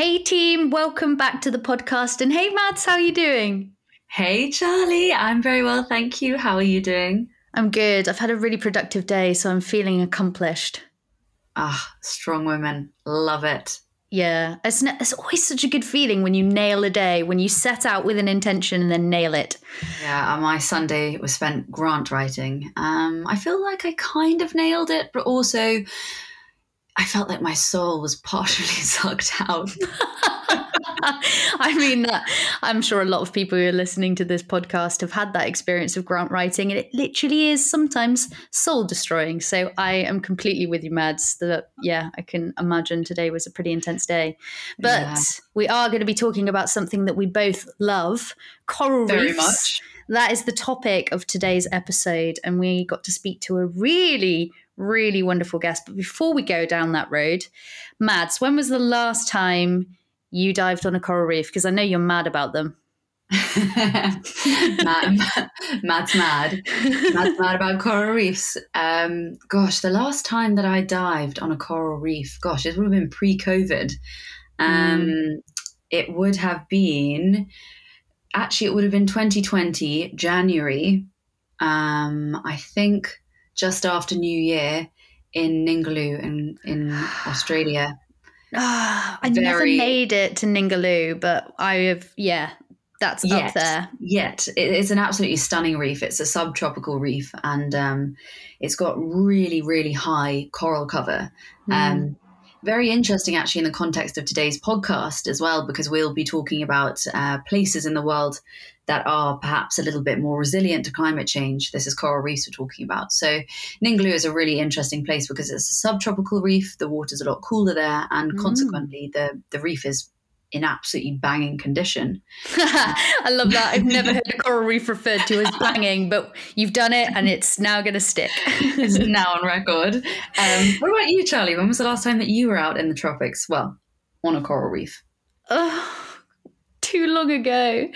Hey team, welcome back to the podcast. And hey Mads, how are you doing? Hey Charlie, I'm very well, thank you. How are you doing? I'm good. I've had a really productive day, so I'm feeling accomplished. Ah, strong women. Love it. Yeah, it's, it's always such a good feeling when you nail a day, when you set out with an intention and then nail it. Yeah, uh, my Sunday was spent grant writing. Um, I feel like I kind of nailed it, but also I felt like my soul was partially sucked out. I mean, that I'm sure a lot of people who are listening to this podcast have had that experience of grant writing, and it literally is sometimes soul destroying. So I am completely with you, Mads. That yeah, I can imagine today was a pretty intense day, but yeah. we are going to be talking about something that we both love: coral Very reefs. Much. That is the topic of today's episode, and we got to speak to a really really wonderful guest. But before we go down that road, Mads, when was the last time you dived on a coral reef? Because I know you're mad about them. mad, Mad's mad. Mad's mad about coral reefs. Um, gosh, the last time that I dived on a coral reef, gosh, it would have been pre-COVID. Um, mm. It would have been actually it would have been 2020 January. Um, I think just after New Year in Ningaloo in in Australia. Oh, I Very, never made it to Ningaloo, but I have, yeah, that's yet, up there. Yet, it's an absolutely stunning reef. It's a subtropical reef, and um, it's got really, really high coral cover. Mm. Um, very interesting, actually, in the context of today's podcast as well, because we'll be talking about uh, places in the world that are perhaps a little bit more resilient to climate change. This is coral reefs we're talking about. So Ningaloo is a really interesting place because it's a subtropical reef. The water's a lot cooler there, and mm. consequently, the the reef is in absolutely banging condition. I love that. I've never heard a coral reef referred to as banging, but you've done it and it's now going to stick. it's now on record. Um, what about you, Charlie? When was the last time that you were out in the tropics? Well, on a coral reef. Oh, too long ago.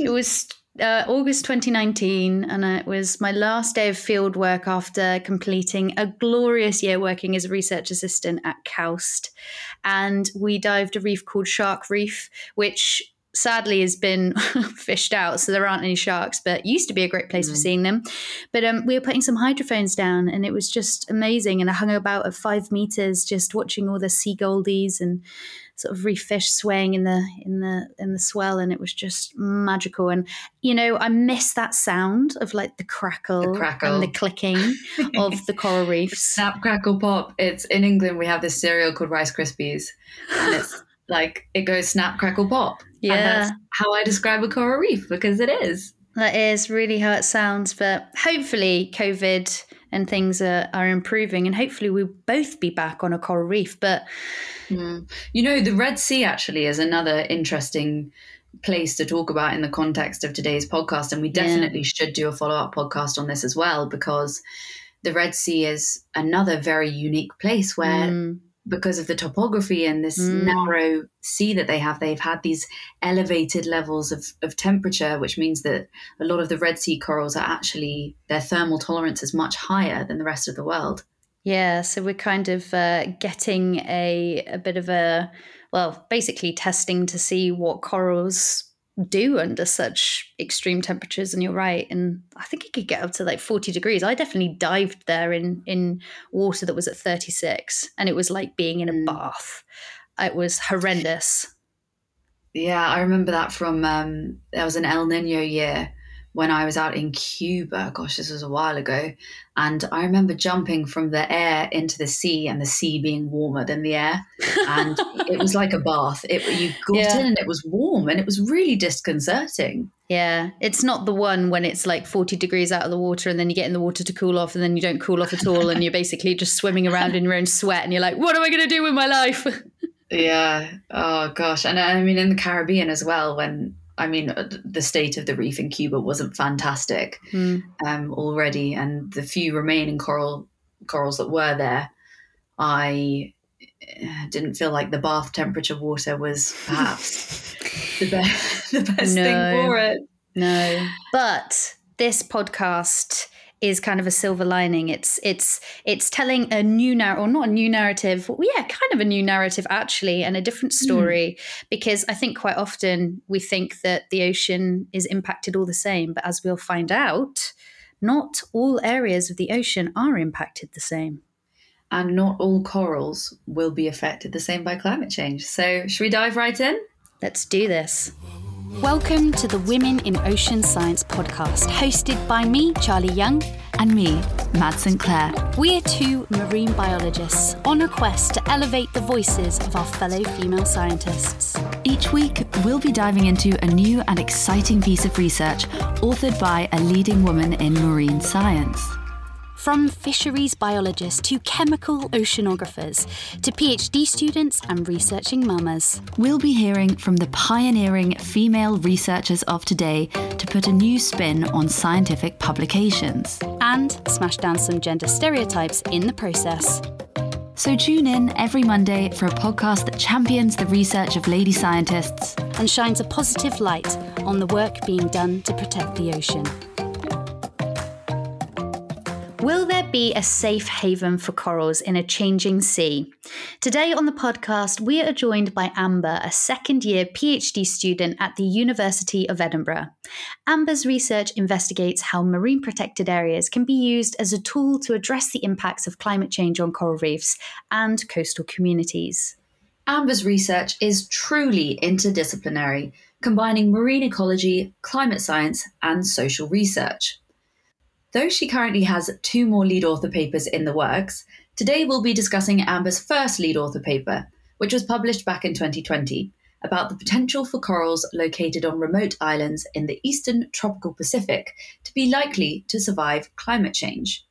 It was uh, August 2019, and it was my last day of field work after completing a glorious year working as a research assistant at KAUST. And we dived a reef called Shark Reef, which sadly has been fished out, so there aren't any sharks, but used to be a great place mm. for seeing them. But um, we were putting some hydrophones down, and it was just amazing. And I hung about at five meters, just watching all the sea goldies and sort of reef fish swaying in the in the in the swell, and it was just magical. And you know, I miss that sound of like the crackle, the crackle. and the clicking of the coral reefs. Snap, crackle, pop. It's in England. We have this cereal called Rice Krispies, and it's like it goes snap, crackle, pop. Yeah, and that's how I describe a coral reef because it is. That is really how it sounds, but hopefully, COVID and things are, are improving, and hopefully, we'll both be back on a coral reef. But mm. you know, the Red Sea actually is another interesting place to talk about in the context of today's podcast, and we definitely yeah. should do a follow up podcast on this as well because the Red Sea is another very unique place where mm because of the topography and this mm. narrow sea that they have, they've had these elevated levels of, of temperature, which means that a lot of the Red Sea corals are actually, their thermal tolerance is much higher than the rest of the world. Yeah, so we're kind of uh, getting a, a bit of a, well, basically testing to see what corals do under such extreme temperatures and you're right and i think it could get up to like 40 degrees. I definitely dived there in in water that was at 36 and it was like being in a mm. bath. It was horrendous. Yeah i remember that from um there was an el nino year when I was out in Cuba. Gosh, this was a while ago. And I remember jumping from the air into the sea and the sea being warmer than the air. And it was like a bath. It, you got yeah. in and it was warm and it was really disconcerting. Yeah, it's not the one when it's like 40 degrees out of the water and then you get in the water to cool off and then you don't cool off at all and you're basically just swimming around in your own sweat and you're like, what am I going to do with my life? yeah. Oh, gosh. And I mean, in the Caribbean as well, when I mean, uh, the state of the reef in Cuba wasn't fantastic mm. um, already, and the few remaining coral corals that were there, I uh, didn't feel like the bath temperature water was perhaps the best the best no, thing for it. No, but this podcast is kind of a silver lining. It's it's it's telling a new narrative, or not a new narrative. Well, yeah, kind of a new narrative actually, and a different hmm. story. Mm. Because I think quite often we think that the ocean is impacted all the same, but as we'll find out, not all areas of the ocean are impacted the same. And not all corals will be affected the same by climate change. So, should we dive right in? Let's do this. Welcome to the Women in Ocean Science podcast, hosted by me, Charlie Young, and me, Mad St. Clair. We're two marine biologists on a quest to elevate the voices of our fellow female scientists. Each week, we'll be diving into a new and exciting piece of research authored by a leading woman in marine science. From fisheries biologists to chemical oceanographers to PhD students and researching mamas. We'll be hearing from the pioneering female researchers of today to put a new spin on scientific publications. And smash down some gender stereotypes in the process. So tune in every Monday for a podcast that champions the research of lady scientists and shines a positive light on the work being done to protect the ocean. Will there be a safe haven for corals in a changing sea? Today on the podcast, we are joined by Amber, a second year PhD student at the University of Edinburgh. Amber's research investigates how marine protected areas can be used as a tool to address the impacts of climate change on coral reefs and coastal communities. Amber's research is truly interdisciplinary, combining marine ecology, climate science, and social research. Though she currently has two more lead author papers in the works, today we'll be discussing Amber's first lead author paper, which was published back in 2020, about the potential for corals located on remote islands in the eastern tropical Pacific to be likely to survive climate change.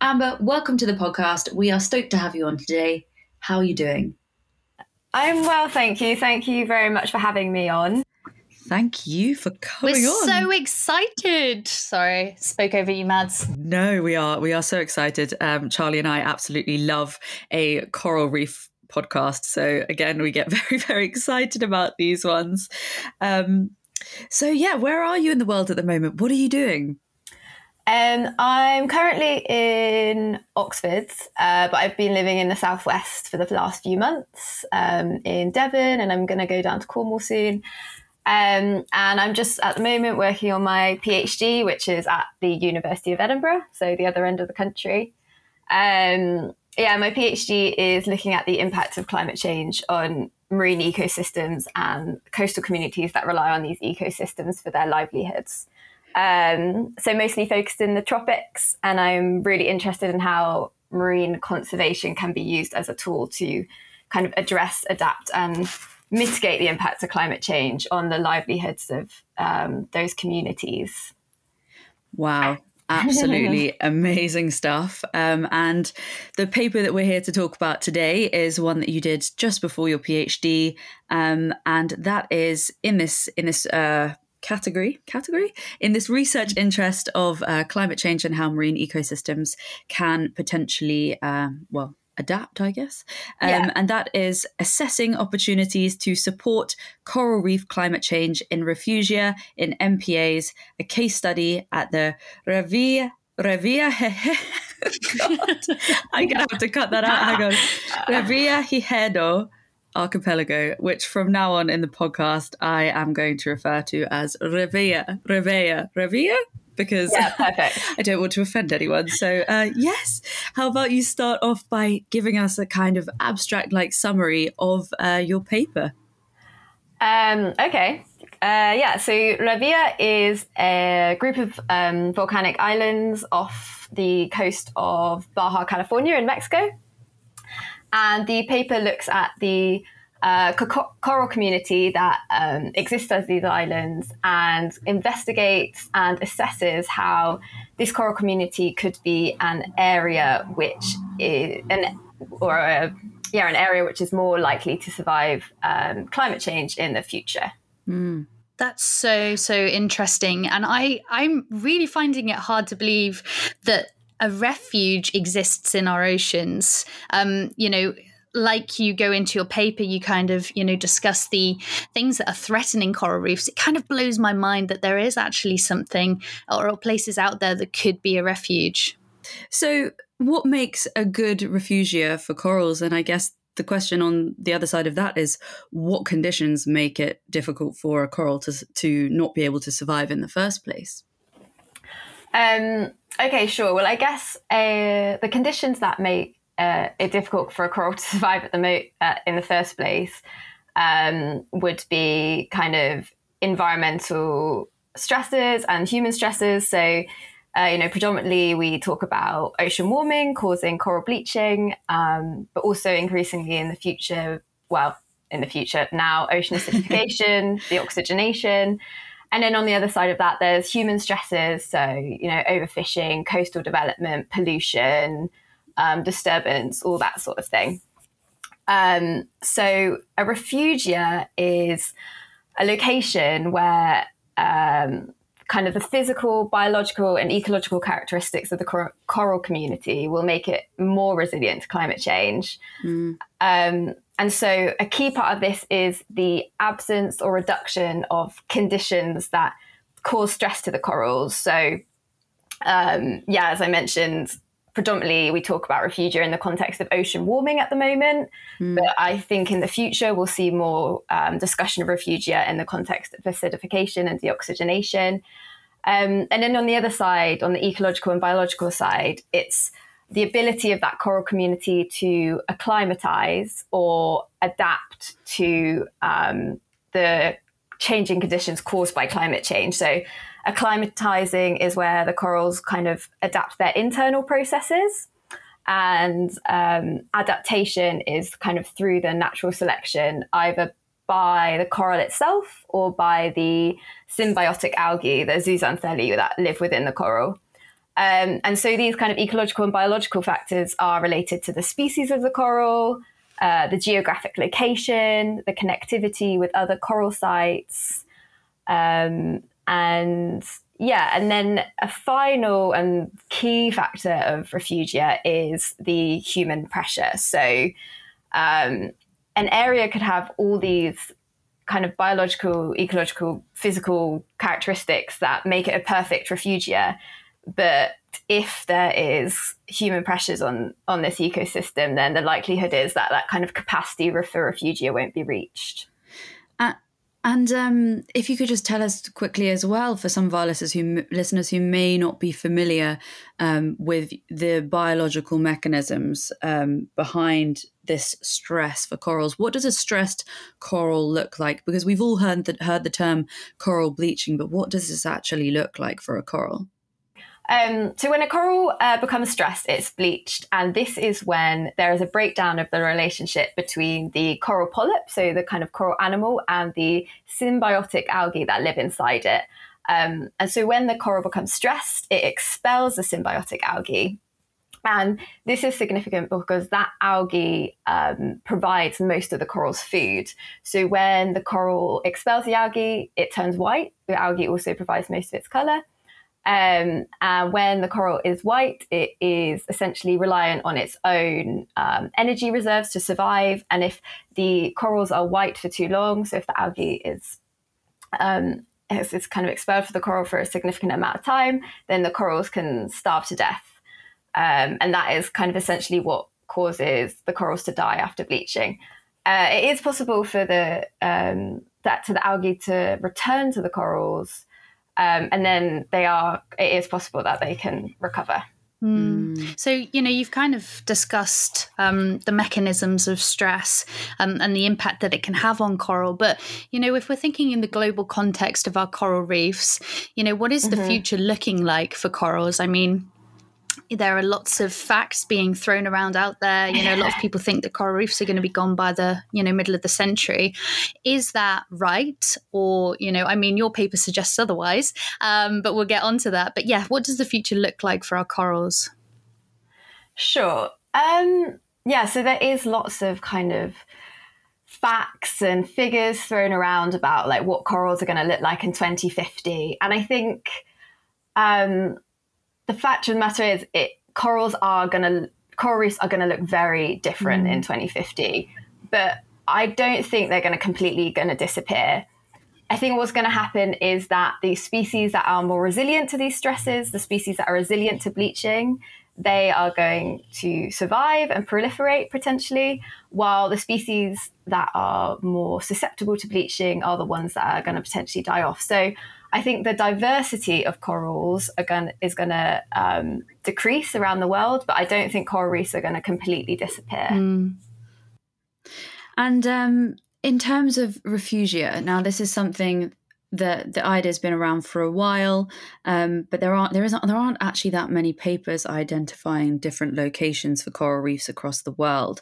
Amber, welcome to the podcast. We are stoked to have you on today. How are you doing? I'm well, thank you. Thank you very much for having me on. Thank you for coming We're on. so excited. Sorry, spoke over you, Mads. No, we are. We are so excited. Um, Charlie and I absolutely love a coral reef podcast. So again, we get very, very excited about these ones. Um, so yeah, where are you in the world at the moment? What are you doing? Um, I'm currently in Oxford, uh, but I've been living in the southwest for the last few months um, in Devon, and I'm going to go down to Cornwall soon. Um, and I'm just at the moment working on my PhD, which is at the University of Edinburgh, so the other end of the country. Um, yeah, my PhD is looking at the impact of climate change on marine ecosystems and coastal communities that rely on these ecosystems for their livelihoods. Um, so, mostly focused in the tropics, and I'm really interested in how marine conservation can be used as a tool to kind of address, adapt, and mitigate the impacts of climate change on the livelihoods of um, those communities. Wow. Absolutely amazing stuff. Um, and the paper that we're here to talk about today is one that you did just before your PhD, um, and that is in this in this uh, category category in this research interest of uh, climate change and how marine ecosystems can potentially uh, well adapt, I guess. Um, yeah. And that is assessing opportunities to support coral reef climate change in refugia in MPAs, a case study at the Revia. Revia, I'm gonna have to cut that out. Hang on, Revillagigedo archipelago, which from now on in the podcast I am going to refer to as Revia, Revia, Revia because yeah, perfect. I don't want to offend anyone. So, uh, yes, how about you start off by giving us a kind of abstract like summary of uh, your paper? Um, okay. Uh, yeah, so Revia is a group of um, volcanic islands off the coast of Baja California in Mexico. And the paper looks at the uh, coral community that um, exists as these islands and investigates and assesses how this coral community could be an area which is an or a, yeah an area which is more likely to survive um, climate change in the future. Mm. That's so so interesting, and I I'm really finding it hard to believe that a refuge exists in our oceans. Um, you know, like you go into your paper, you kind of, you know, discuss the things that are threatening coral reefs. It kind of blows my mind that there is actually something or places out there that could be a refuge. So, what makes a good refugia for corals? And I guess the question on the other side of that is what conditions make it difficult for a coral to, to not be able to survive in the first place? Um, okay, sure. Well, I guess uh, the conditions that make uh, it difficult for a coral to survive at the mo- uh, in the first place um, would be kind of environmental stresses and human stresses. So, uh, you know, predominantly we talk about ocean warming causing coral bleaching, um, but also increasingly in the future, well, in the future now, ocean acidification, deoxygenation. And then on the other side of that, there's human stresses. So, you know, overfishing, coastal development, pollution, um, disturbance, all that sort of thing. Um, so, a refugia is a location where um, kind of the physical, biological, and ecological characteristics of the cor- coral community will make it more resilient to climate change. Mm. Um, and so, a key part of this is the absence or reduction of conditions that cause stress to the corals. So, um, yeah, as I mentioned, predominantly we talk about refugia in the context of ocean warming at the moment, mm. but I think in the future we'll see more um, discussion of refugia in the context of acidification and deoxygenation. Um, and then on the other side, on the ecological and biological side, it's the ability of that coral community to acclimatize or adapt to um, the changing conditions caused by climate change. So acclimatizing is where the corals kind of adapt their internal processes. And um, adaptation is kind of through the natural selection, either by the coral itself or by the symbiotic algae, the zooxanthellae that live within the coral. Um, and so these kind of ecological and biological factors are related to the species of the coral, uh, the geographic location, the connectivity with other coral sites, um, and yeah, and then a final and key factor of refugia is the human pressure. So um, an area could have all these kind of biological, ecological, physical characteristics that make it a perfect refugia. But if there is human pressures on on this ecosystem, then the likelihood is that that kind of capacity for refugia won't be reached. And um, if you could just tell us quickly as well, for some of our listeners who, listeners who may not be familiar um, with the biological mechanisms um, behind this stress for corals, what does a stressed coral look like? Because we've all heard the, heard the term coral bleaching, but what does this actually look like for a coral? Um, so when a coral uh, becomes stressed, it's bleached, and this is when there is a breakdown of the relationship between the coral polyp, so the kind of coral animal, and the symbiotic algae that live inside it. Um, and so when the coral becomes stressed, it expels the symbiotic algae. And this is significant because that algae um, provides most of the coral's food. So when the coral expels the algae, it turns white. The algae also provides most of its color. Um, and when the coral is white, it is essentially reliant on its own um, energy reserves to survive. And if the corals are white for too long, so if the algae is um, is, kind of expelled for the coral for a significant amount of time, then the corals can starve to death. Um, and that is kind of essentially what causes the corals to die after bleaching. Uh, it is possible for the um, that to the algae to return to the corals um, and then they are it is possible that they can recover Mm. So, you know, you've kind of discussed um, the mechanisms of stress um, and the impact that it can have on coral. But, you know, if we're thinking in the global context of our coral reefs, you know, what is the mm-hmm. future looking like for corals? I mean, there are lots of facts being thrown around out there. You know, a lot of people think that coral reefs are going to be gone by the, you know, middle of the century. Is that right? Or, you know, I mean, your paper suggests otherwise, um, but we'll get onto that. But yeah, what does the future look like for our corals? Sure. Um, yeah, so there is lots of kind of facts and figures thrown around about like what corals are going to look like in 2050. And I think um, the fact of the matter is, it corals are going to coral reefs are going to look very different mm. in 2050, but I don't think they're going to completely going to disappear. I think what's going to happen is that the species that are more resilient to these stresses, the species that are resilient to bleaching, they are going to survive and proliferate potentially, while the species that are more susceptible to bleaching are the ones that are going to potentially die off. So I think the diversity of corals going, is going to um, decrease around the world, but I don't think coral reefs are going to completely disappear. Mm. And um, in terms of refugia, now this is something that the idea has been around for a while, um, but there aren't there isn't there aren't actually that many papers identifying different locations for coral reefs across the world,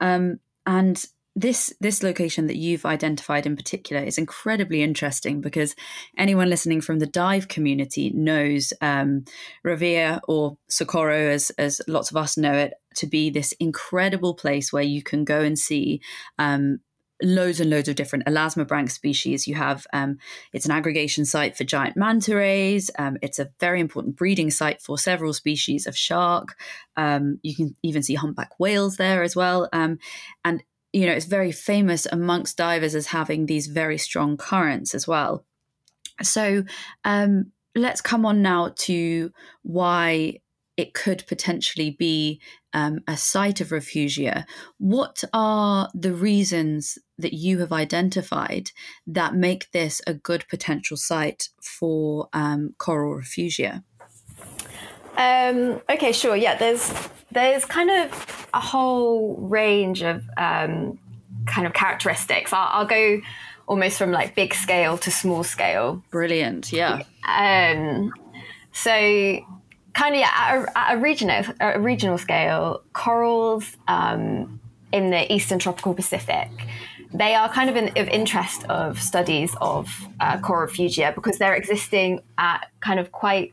um, and this this location that you've identified in particular is incredibly interesting because anyone listening from the dive community knows um, Revilla or Socorro, as as lots of us know it, to be this incredible place where you can go and see um, loads and loads of different elasmobranch species. You have um, it's an aggregation site for giant manta rays. Um, it's a very important breeding site for several species of shark. Um, you can even see humpback whales there as well. Um, and you know it's very famous amongst divers as having these very strong currents as well. So um, let's come on now to why it could potentially be um, a site of refugia. What are the reasons that you have identified that make this a good potential site for um, coral refugia? Um, okay, sure. Yeah, there's there's kind of a whole range of um, kind of characteristics. I'll, I'll, go almost from like big scale to small scale. Brilliant. Yeah. Um, so kind of yeah, at a, at a regional at a regional scale, corals um, in the eastern tropical Pacific. They are kind of in, of interest of studies of uh, coral refugia because they're existing at kind of quite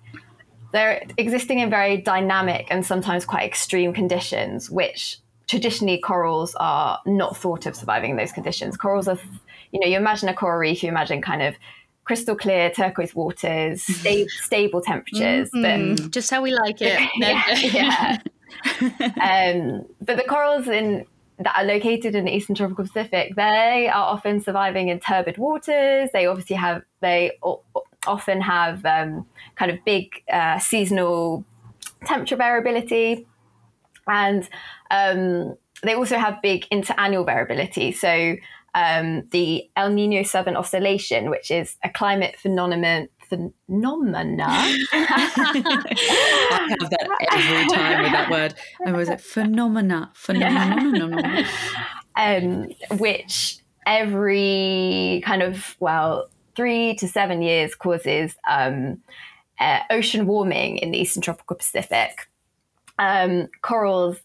they're existing in very dynamic and sometimes quite extreme conditions, which traditionally corals are not thought of surviving in those conditions. Corals are, you know, you imagine a coral reef, you imagine kind of crystal clear turquoise waters, sta- stable temperatures. Mm-hmm. But just how we like it. yeah. yeah. um, but the corals in that are located in the eastern tropical Pacific, they are often surviving in turbid waters. They obviously have they o- often have um, kind of big uh, seasonal temperature variability, and um, they also have big interannual variability. So um, the El Nino Southern Oscillation, which is a climate phenomenon. Phenomena. I have that every time with that word. And was it phenomena? Phenomena. um, which every kind of well three to seven years causes um, uh, ocean warming in the eastern tropical Pacific. Um, corals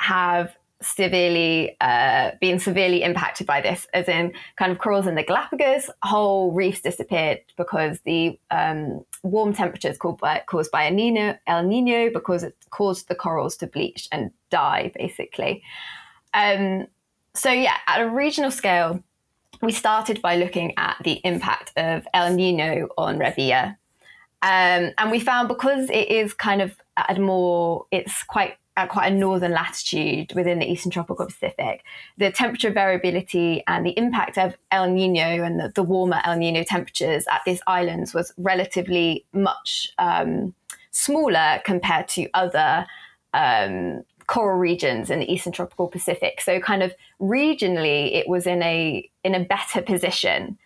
have severely uh, severely impacted by this, as in kind of corals in the Galapagos, whole reefs disappeared because the um, warm temperatures caused by, caused by El Nino, El Nino because it caused the corals to bleach and die, basically. Um, so yeah, at a regional scale, we started by looking at the impact of El Nino on Revilla. Um, and we found because it is kind of at more, it's quite at quite a northern latitude within the eastern tropical Pacific, the temperature variability and the impact of El Nino and the, the warmer El Nino temperatures at these islands was relatively much um, smaller compared to other um, coral regions in the eastern tropical Pacific. So, kind of regionally, it was in a in a better position.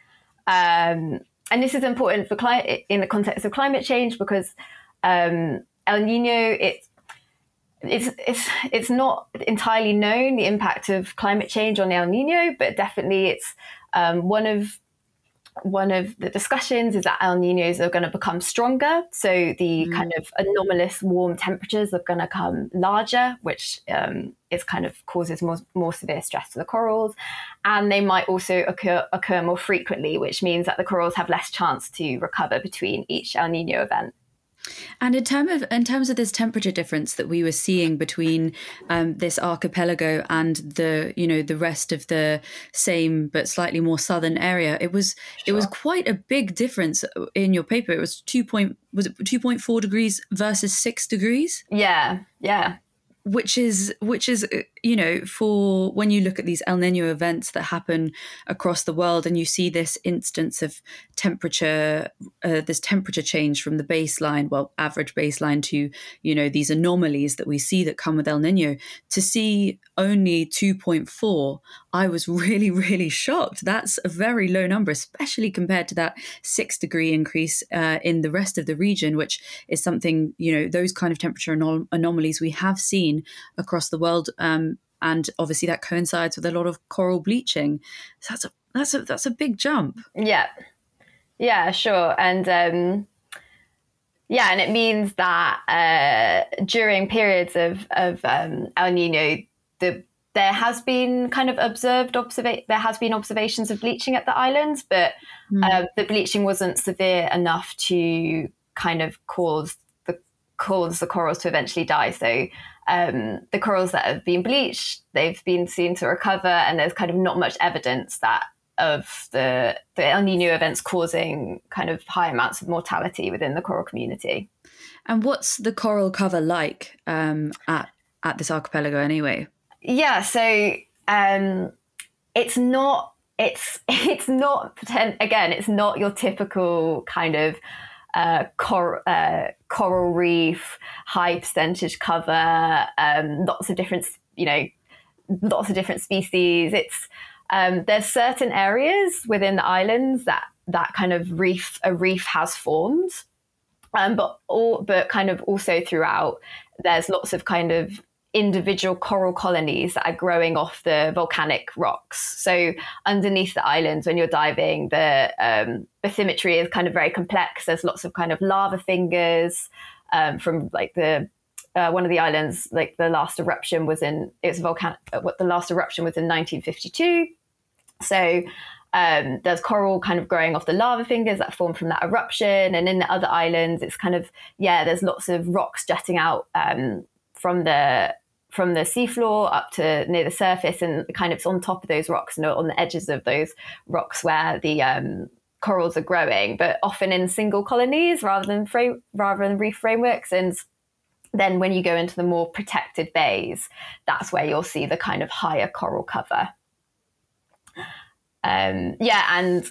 Um, and this is important for cli- in the context of climate change because um, El Nino it's it's it's it's not entirely known the impact of climate change on El Nino, but definitely it's um, one of one of the discussions is that El Ninos are going to become stronger. So the mm. kind of anomalous warm temperatures are going to come larger, which um, is kind of causes more, more severe stress to the corals. And they might also occur, occur more frequently, which means that the corals have less chance to recover between each El Nino event. And in terms of in terms of this temperature difference that we were seeing between um, this archipelago and the you know the rest of the same but slightly more southern area, it was sure. it was quite a big difference in your paper. It was two point was it two point four degrees versus six degrees? Yeah, yeah. Which is which is uh, you know for when you look at these El Nino events that happen across the world and you see this instance of temperature uh, this temperature change from the baseline well average baseline to you know these anomalies that we see that come with El Nino to see only 2.4 I was really really shocked that's a very low number especially compared to that 6 degree increase uh, in the rest of the region which is something you know those kind of temperature anom- anomalies we have seen across the world um, and obviously that coincides with a lot of coral bleaching so that's a that's a that's a big jump Yeah. Yeah, sure. And um, yeah, and it means that uh, during periods of, of um, El Nino, the there has been kind of observed observa- there has been observations of bleaching at the islands, but uh, the bleaching wasn't severe enough to kind of cause the cause the corals to eventually die. So um, the corals that have been bleached, they've been seen to recover, and there's kind of not much evidence that of the the El Nino events causing kind of high amounts of mortality within the coral community. and what's the coral cover like um, at at this archipelago anyway Yeah, so um, it's not it's it's not again. It's not your typical kind of uh, cor- uh, coral reef, high percentage cover, um, lots of different you know lots of different species. It's um, there's certain areas within the islands that that kind of reef a reef has formed, um, but all but kind of also throughout there's lots of kind of individual coral colonies that are growing off the volcanic rocks. So underneath the islands, when you're diving, the um, bathymetry is kind of very complex. There's lots of kind of lava fingers um, from like the uh, one of the islands. Like the last eruption was in it's volcanic. What the last eruption was in 1952. So um, there's coral kind of growing off the lava fingers that formed from that eruption, and in the other islands, it's kind of yeah, there's lots of rocks jutting out um, from the from the seafloor up to near the surface, and kind of on top of those rocks and on the edges of those rocks where the um, corals are growing, but often in single colonies rather than rather than reef frameworks, and then when you go into the more protected bays, that's where you'll see the kind of higher coral cover. Um, yeah, and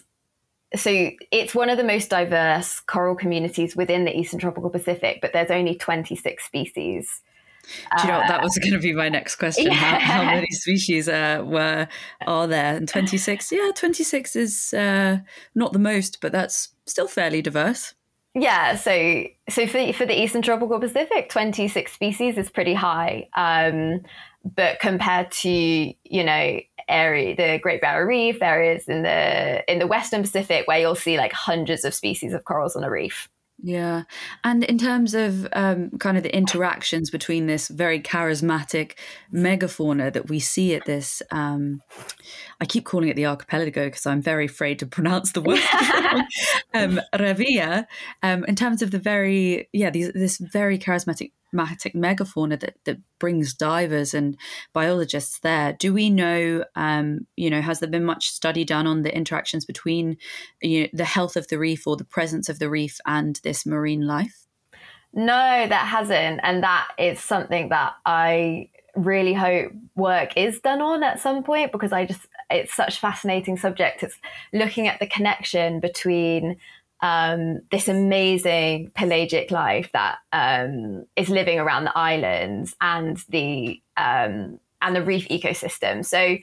so it's one of the most diverse coral communities within the Eastern Tropical Pacific, but there's only 26 species. Do you know what, that was going to be my next question? How, how many species uh, were are there? And twenty six, yeah, twenty six is uh, not the most, but that's still fairly diverse. Yeah, so so for, for the Eastern Tropical Pacific, 26 species is pretty high. Um, but compared to you know area the Great Barrier Reef areas in the in the Western Pacific, where you'll see like hundreds of species of corals on a reef. Yeah, and in terms of um, kind of the interactions between this very charismatic megafauna that we see at this, um, I keep calling it the archipelago because I'm very afraid to pronounce the word um, Revia. Um, in terms of the very yeah, these, this very charismatic matic megafauna that, that brings divers and biologists there. Do we know, um, you know, has there been much study done on the interactions between you know, the health of the reef or the presence of the reef and this marine life? No, that hasn't, and that is something that I really hope work is done on at some point because I just it's such a fascinating subject. It's looking at the connection between um, this amazing pelagic life that um, is living around the islands and the um, and the reef ecosystem. So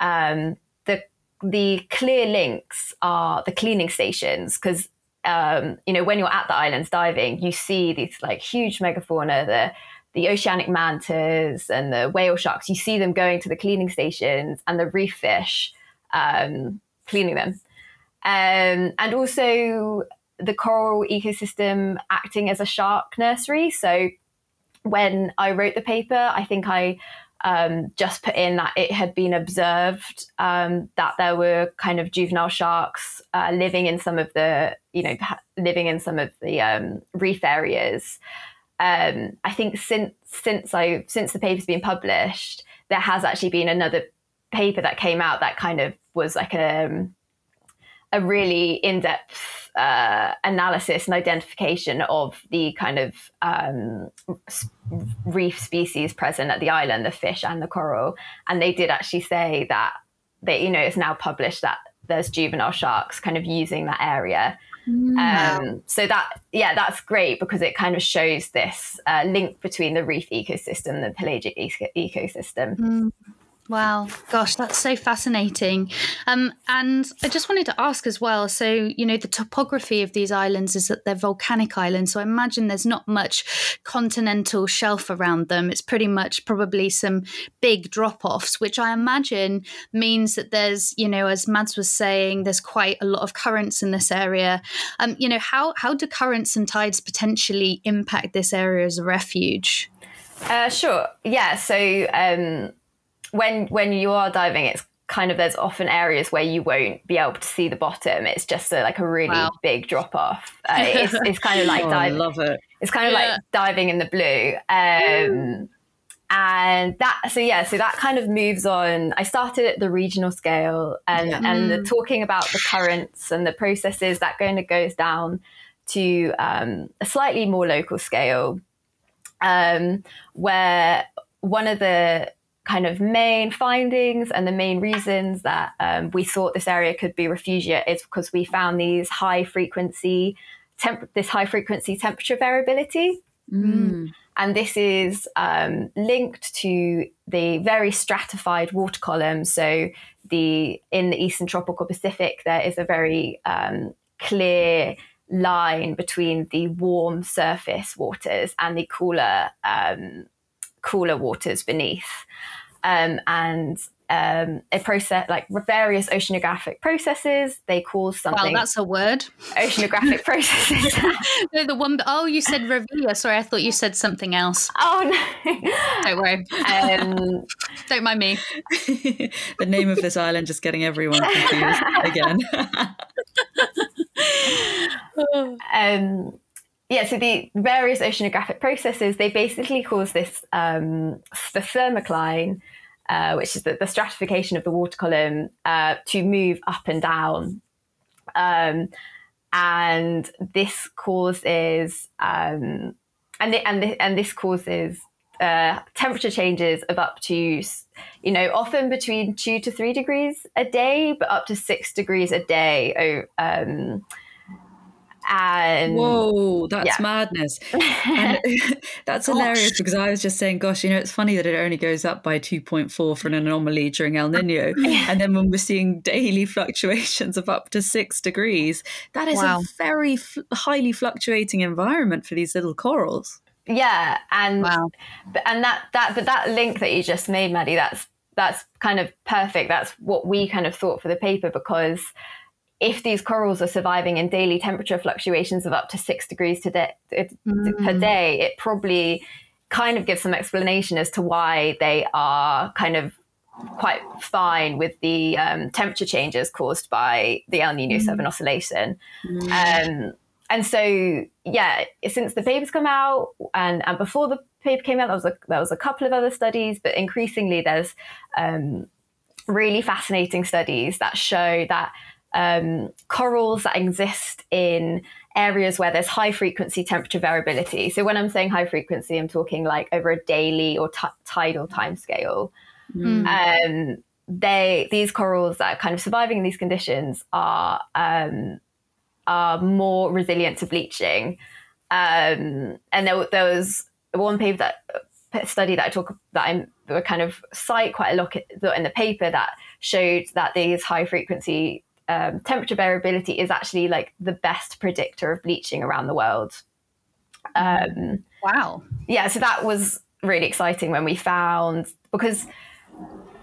um, the the clear links are the cleaning stations because um, you know when you're at the islands diving, you see these like huge megafauna, the the oceanic mantas and the whale sharks. You see them going to the cleaning stations and the reef fish um, cleaning them um, and also the coral ecosystem acting as a shark nursery. So when I wrote the paper, I think I um, just put in that it had been observed um, that there were kind of juvenile sharks uh, living in some of the, you know, living in some of the um, reef areas. Um, I think since since I since the paper's been published, there has actually been another paper that came out that kind of was like a a really in-depth uh, analysis and identification of the kind of um, reef species present at the island, the fish and the coral. And they did actually say that they, you know, it's now published that there's juvenile sharks kind of using that area. Mm. Um, so that, yeah, that's great because it kind of shows this uh, link between the reef ecosystem, the pelagic eco- ecosystem. Mm. Wow, gosh, that's so fascinating. Um, and I just wanted to ask as well. So, you know, the topography of these islands is that they're volcanic islands. So I imagine there's not much continental shelf around them. It's pretty much probably some big drop offs, which I imagine means that there's, you know, as Mads was saying, there's quite a lot of currents in this area. Um, you know, how how do currents and tides potentially impact this area as a refuge? Uh, sure. Yeah. So. Um when when you are diving, it's kind of there's often areas where you won't be able to see the bottom. It's just a, like a really wow. big drop off. Uh, it's, it's, kind of like oh, diving. I love it. It's kind of yeah. like diving in the blue. Um, and that so yeah so that kind of moves on i started at the regional scale and yeah. and the, mm. talking about the currents and the processes that kind of goes down to um, a slightly more local scale um, where one of the kind of main findings and the main reasons that um, we thought this area could be refugia is because we found these high frequency temp- this high frequency temperature variability mm. and this is um, linked to the very stratified water column so the in the eastern tropical pacific there is a very um, clear line between the warm surface waters and the cooler um, cooler waters beneath. Um, and um, a process like various oceanographic processes. They cause something. Well, that's a word. Oceanographic processes. no, the one. Oh, you said Revilla. Sorry, I thought you said something else. Oh no! Don't worry. Um, Don't mind me. the name of this island just getting everyone confused again. um, yeah, so the various oceanographic processes, they basically cause this, um, the thermocline, uh, which is the, the, stratification of the water column, uh, to move up and down. Um, and this causes, um, and, the, and, the, and this causes uh, temperature changes of up to, you know, often between two to three degrees a day, but up to six degrees a day. Um, and whoa that's yeah. madness that's hilarious because i was just saying gosh you know it's funny that it only goes up by 2.4 for an anomaly during el uh, nino and then when we're seeing daily fluctuations of up to six degrees that is wow. a very f- highly fluctuating environment for these little corals yeah and wow. and that that but that link that you just made maddie that's that's kind of perfect that's what we kind of thought for the paper because if these corals are surviving in daily temperature fluctuations of up to six degrees to de- mm. per day, it probably kind of gives some explanation as to why they are kind of quite fine with the um, temperature changes caused by the El Nino mm. 7 oscillation. Mm. Um, and so, yeah, since the paper's come out and, and before the paper came out, there was, a, there was a couple of other studies, but increasingly there's um, really fascinating studies that show that um, corals that exist in areas where there's high frequency temperature variability. So when I'm saying high frequency, I'm talking like over a daily or t- tidal time scale. Mm. Um, they these corals that are kind of surviving in these conditions are um, are more resilient to bleaching. Um, and there, there was one paper that study that I talk that I kind of cite quite a lot in the paper that showed that these high frequency um, temperature variability is actually like the best predictor of bleaching around the world. Um, wow. Yeah, so that was really exciting when we found because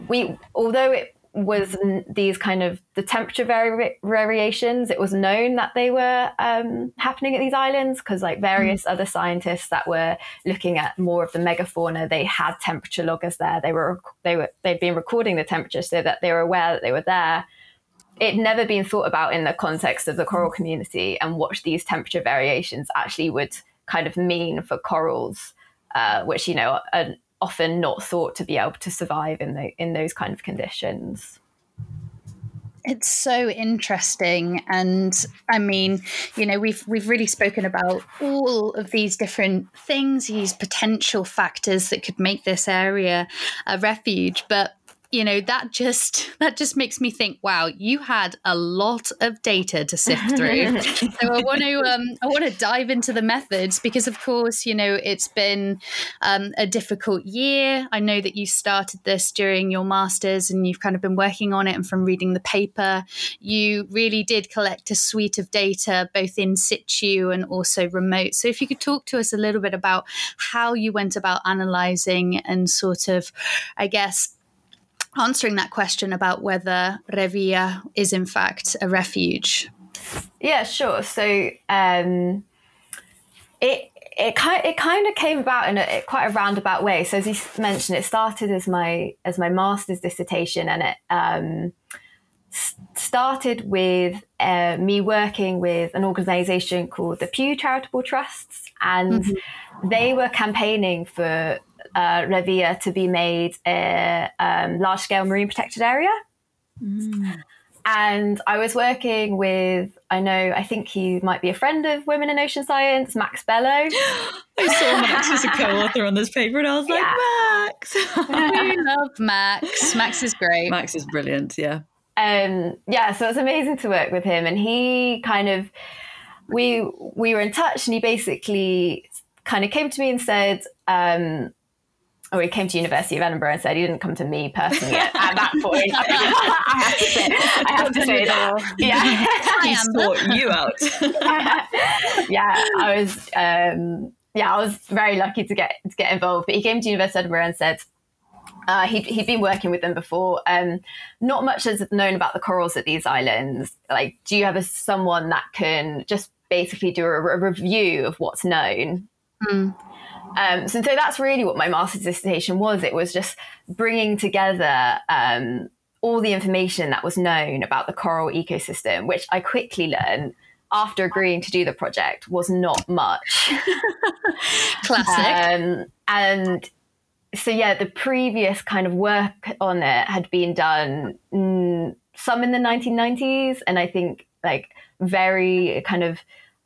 we, although it was these kind of the temperature vari- variations, it was known that they were um, happening at these islands because like various mm. other scientists that were looking at more of the megafauna, they had temperature loggers there. They were they were they'd been recording the temperature so that they were aware that they were there it never been thought about in the context of the coral community and what these temperature variations actually would kind of mean for corals, uh, which you know are often not thought to be able to survive in the in those kind of conditions. it's so interesting and i mean you know we've we've really spoken about all of these different things these potential factors that could make this area a refuge but you know that just that just makes me think wow you had a lot of data to sift through. So i want to um, i want to dive into the methods because of course you know it's been um, a difficult year. I know that you started this during your masters and you've kind of been working on it and from reading the paper you really did collect a suite of data both in situ and also remote. So if you could talk to us a little bit about how you went about analyzing and sort of i guess answering that question about whether Revilla is in fact a refuge. Yeah, sure. So um, it it kind it kind of came about in a, quite a roundabout way. So as you mentioned, it started as my as my master's dissertation, and it um, started with uh, me working with an organisation called the Pew Charitable Trusts, and mm-hmm. they were campaigning for uh, Revilla to be made a um, large scale marine protected area. Mm. And I was working with, I know, I think he might be a friend of Women in Ocean Science, Max Bello. I saw Max as a co author on this paper and I was like, Max. we love Max. Max is great. Max is brilliant, yeah. Um, yeah, so it was amazing to work with him. And he kind of, we we were in touch and he basically kind of came to me and said, um, or he came to University of Edinburgh and said he didn't come to me personally at, at that point. I have to say, I have to say that. Yeah, he sought you out. yeah, I was. Um, yeah, I was very lucky to get to get involved. But he came to University of Edinburgh and said. Uh, he, he'd been working with them before. Um, not much is known about the corals at these islands. Like, do you have a, someone that can just basically do a, a review of what's known? Mm. Um, so, so that's really what my master's dissertation was. It was just bringing together um, all the information that was known about the coral ecosystem, which I quickly learned after agreeing to do the project was not much. Classic. Um, and so, yeah, the previous kind of work on it had been done mm, some in the 1990s, and I think like very kind of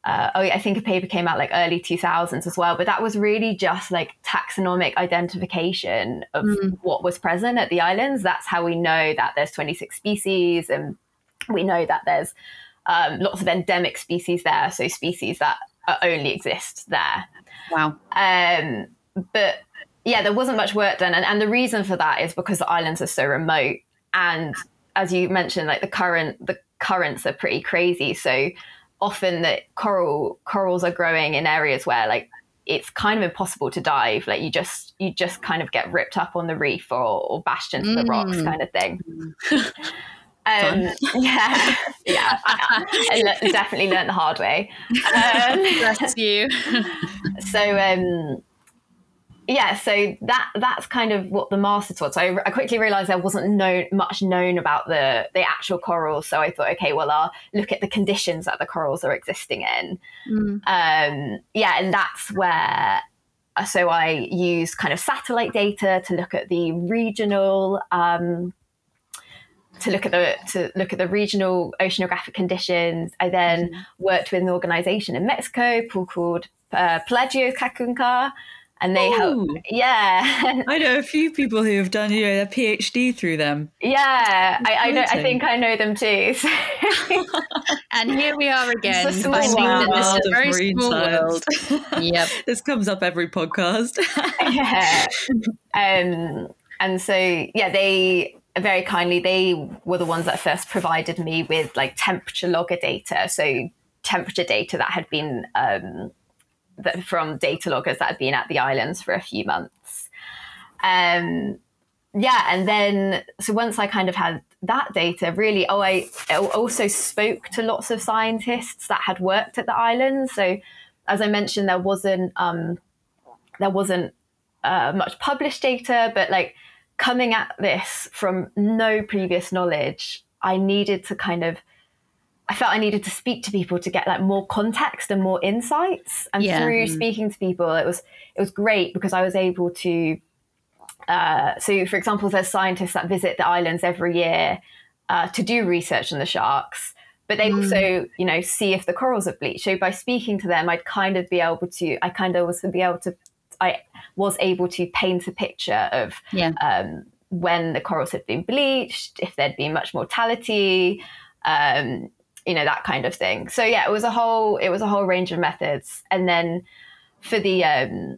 uh, oh, I think a paper came out like early 2000s as well, but that was really just like taxonomic identification of mm. what was present at the islands. That's how we know that there's 26 species, and we know that there's um, lots of endemic species there, so species that only exist there. Wow. Um, but yeah, there wasn't much work done, and, and the reason for that is because the islands are so remote, and as you mentioned, like the current the currents are pretty crazy, so often that coral corals are growing in areas where like it's kind of impossible to dive. Like you just you just kind of get ripped up on the reef or, or bashed into mm. the rocks, mm. kind of thing. Um, yeah, yeah, I, I definitely learned the hard way. Um, Bless you. so, um, yeah, so that that's kind of what the master taught. So I, I quickly realised there wasn't no, much known about the the actual corals. So I thought, okay, well, I'll look at the conditions that the corals are existing in. Mm. Um, yeah, and that's where. So I use kind of satellite data to look at the regional. Um, to look at the to look at the regional oceanographic conditions. I then mm-hmm. worked with an organization in Mexico called uh, Pelagios Kakunjá, and they help. Yeah, I know a few people who have done you know their PhD through them. Yeah, I, I, know. I think I know them too. So. and here we are again, finding that this is a very small world. yep, this comes up every podcast. yeah, um, and so yeah, they very kindly they were the ones that first provided me with like temperature logger data, so temperature data that had been um, from data loggers that had been at the islands for a few months. Um, yeah, and then so once I kind of had that data, really, oh, I also spoke to lots of scientists that had worked at the islands. So, as I mentioned, there wasn't um, there wasn't uh, much published data, but like coming at this from no previous knowledge, I needed to kind of I felt I needed to speak to people to get like more context and more insights. And yeah. through mm-hmm. speaking to people, it was it was great because I was able to. Uh, so, for example, there's scientists that visit the islands every year, uh, to do research on the sharks but they mm. also you know see if the corals are bleached so by speaking to them i'd kind of be able to i kind of was be able to i was able to paint a picture of yeah. um, when the corals had been bleached if there'd been much mortality um, you know that kind of thing so yeah it was a whole it was a whole range of methods and then for the um,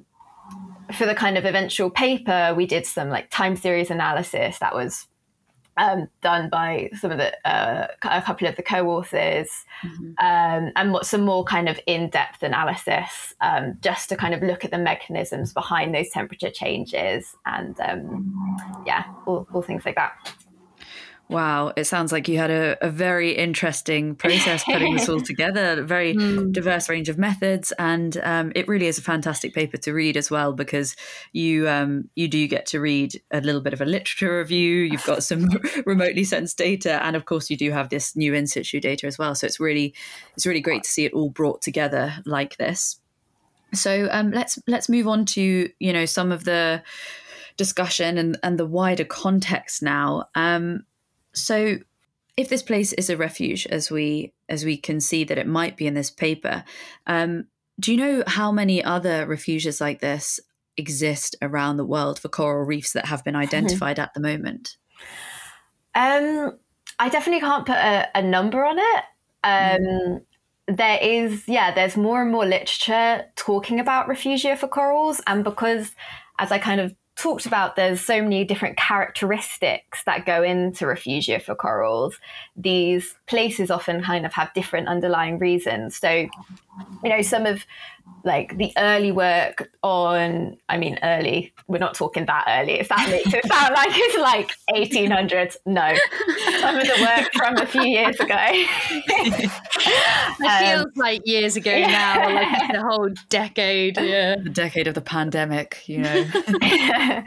for the kind of eventual paper we did some like time series analysis that was um, done by some of the uh, a couple of the co-authors, mm-hmm. um, and some more kind of in-depth analysis, um, just to kind of look at the mechanisms behind those temperature changes, and um, yeah, all, all things like that. Wow, it sounds like you had a, a very interesting process putting this all together, a very mm. diverse range of methods, and um, it really is a fantastic paper to read as well because you um, you do get to read a little bit of a literature review. You've got some remotely sensed data, and of course you do have this new in situ data as well. So it's really it's really great to see it all brought together like this. So um, let's let's move on to you know some of the discussion and, and the wider context now. Um, so if this place is a refuge, as we as we can see that it might be in this paper, um, do you know how many other refuges like this exist around the world for coral reefs that have been identified at the moment? Um, I definitely can't put a, a number on it. Um, mm. There is, yeah, there's more and more literature talking about refugia for corals, and because, as I kind of talked about there's so many different characteristics that go into refugia for corals. These places often kind of have different underlying reasons. So you know some of like the early work on i mean early we're not talking that early. If that makes it sound like it's like 1800s no. Some of the work from a few years ago. It um, feels like years ago yeah. now like the whole decade. Yeah the decade of the pandemic you know.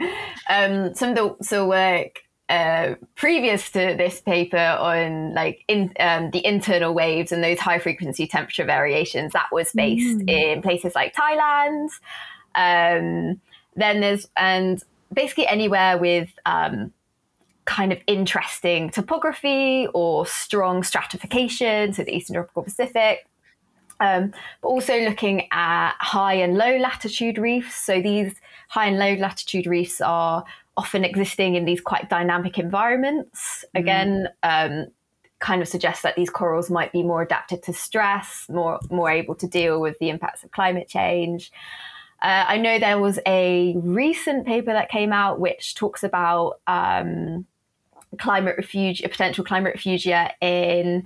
Um, some of the so work uh, previous to this paper on like in um, the internal waves and those high frequency temperature variations that was based mm. in places like Thailand. Um, then there's and basically anywhere with um, kind of interesting topography or strong stratification, so the Eastern Tropical Pacific. Um, but also looking at high and low latitude reefs. So these high and low latitude reefs are often existing in these quite dynamic environments. Mm. Again, um, kind of suggests that these corals might be more adapted to stress, more more able to deal with the impacts of climate change. Uh, I know there was a recent paper that came out which talks about um, climate refuge, a potential climate refugia in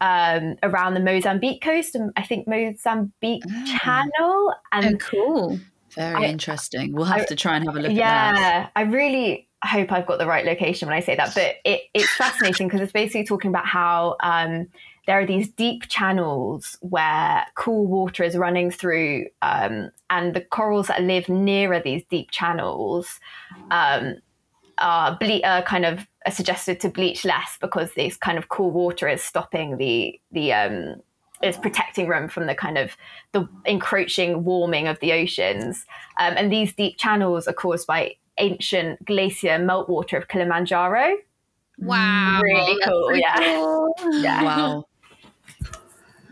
um, around the Mozambique coast, and I think Mozambique oh. Channel. And oh, cool. Very I, interesting. We'll have I, to try and have a look yeah, at that. Yeah, I really hope I've got the right location when I say that. But it, it's fascinating because it's basically talking about how um, there are these deep channels where cool water is running through, um, and the corals that live nearer these deep channels um, are, ble- are kind of are suggested to bleach less because this kind of cool water is stopping the the um, is protecting them from the kind of the encroaching warming of the oceans. Um, and these deep channels are caused by ancient glacier meltwater of Kilimanjaro. Wow. Really cool. Yeah. Cool. yeah. Wow.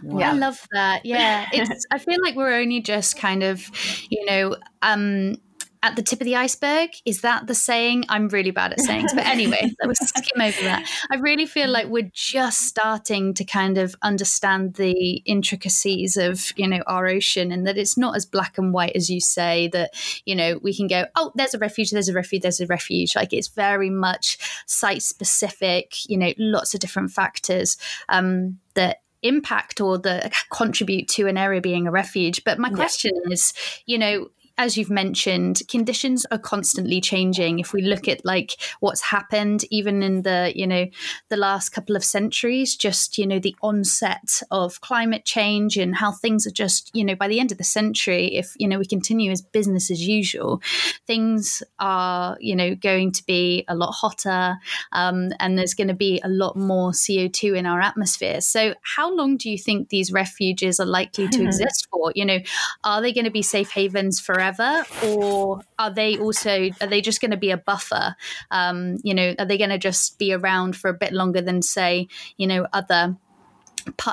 Wow. I love that. Yeah. It's I feel like we're only just kind of, you know, um at the tip of the iceberg. Is that the saying? I'm really bad at sayings. But anyway, let's skim over that. I really feel like we're just starting to kind of understand the intricacies of, you know, our ocean and that it's not as black and white as you say, that, you know, we can go, oh, there's a refuge, there's a refuge, there's a refuge. Like it's very much site specific, you know, lots of different factors um, that impact or that contribute to an area being a refuge. But my question yeah. is, you know, as you've mentioned, conditions are constantly changing. If we look at like what's happened, even in the you know the last couple of centuries, just you know the onset of climate change and how things are just you know by the end of the century, if you know we continue as business as usual, things are you know going to be a lot hotter, um, and there's going to be a lot more CO two in our atmosphere. So, how long do you think these refuges are likely to exist for? You know, are they going to be safe havens forever? Forever, or are they also are they just going to be a buffer? Um, you know, are they going to just be around for a bit longer than say, you know, other